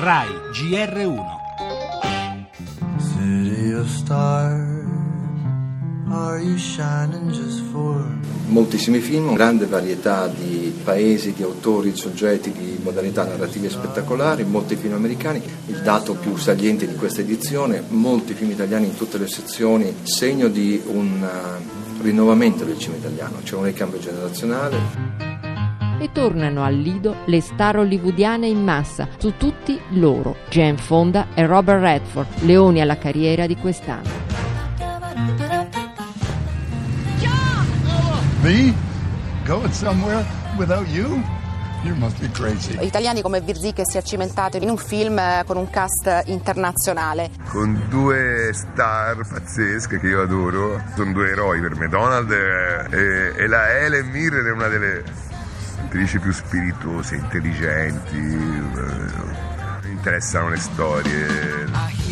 RAI GR1 City of stars, are you shining just for moltissimi film, grande varietà di paesi, di autori, di soggetti, di modalità narrative spettacolari, molti film americani. Il dato più saliente di questa edizione, molti film italiani in tutte le sezioni, segno di un uh, rinnovamento del cinema italiano, c'è un ricambio generazionale. E tornano al Lido le star hollywoodiane in massa, su tutti loro, Jane Fonda e Robert Redford, leoni alla carriera di quest'anno. Me? Going somewhere without you? You must be crazy. Italiani come Virzi che si è cimentato in un film eh, con un cast internazionale. Con due star pazzesche che io adoro, sono due eroi per me, Donald e, e la Helen Mirren è una delle attrici più spirituose, intelligenti, eh, mi interessano le storie.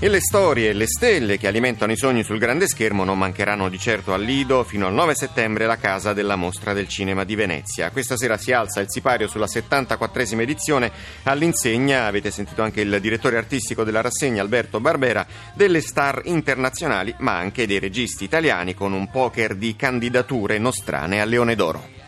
E le storie e le stelle che alimentano i sogni sul grande schermo non mancheranno di certo al Lido fino al 9 settembre la casa della Mostra del Cinema di Venezia. Questa sera si alza il sipario sulla 74esima edizione all'insegna, avete sentito anche il direttore artistico della rassegna Alberto Barbera, delle star internazionali ma anche dei registi italiani con un poker di candidature nostrane al Leone d'Oro.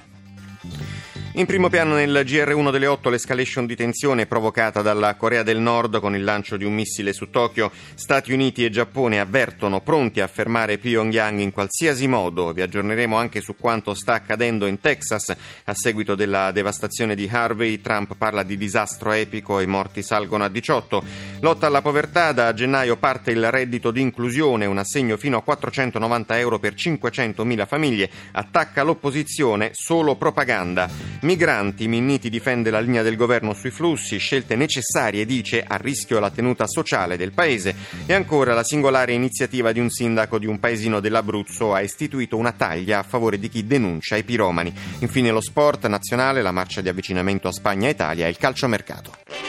In primo piano nel GR1 delle 8 l'escalation di tensione provocata dalla Corea del Nord con il lancio di un missile su Tokyo. Stati Uniti e Giappone avvertono pronti a fermare Pyongyang in qualsiasi modo. Vi aggiorneremo anche su quanto sta accadendo in Texas a seguito della devastazione di Harvey. Trump parla di disastro epico e i morti salgono a 18. Lotta alla povertà. Da gennaio parte il reddito di inclusione, un assegno fino a 490 euro per 500.000 famiglie. Attacca l'opposizione, solo propaganda. Migranti, Minniti difende la linea del governo sui flussi, scelte necessarie, dice, a rischio la tenuta sociale del paese. E ancora la singolare iniziativa di un sindaco di un paesino dell'Abruzzo ha istituito una taglia a favore di chi denuncia i piromani. Infine lo sport nazionale, la marcia di avvicinamento a Spagna e Italia e il calciomercato.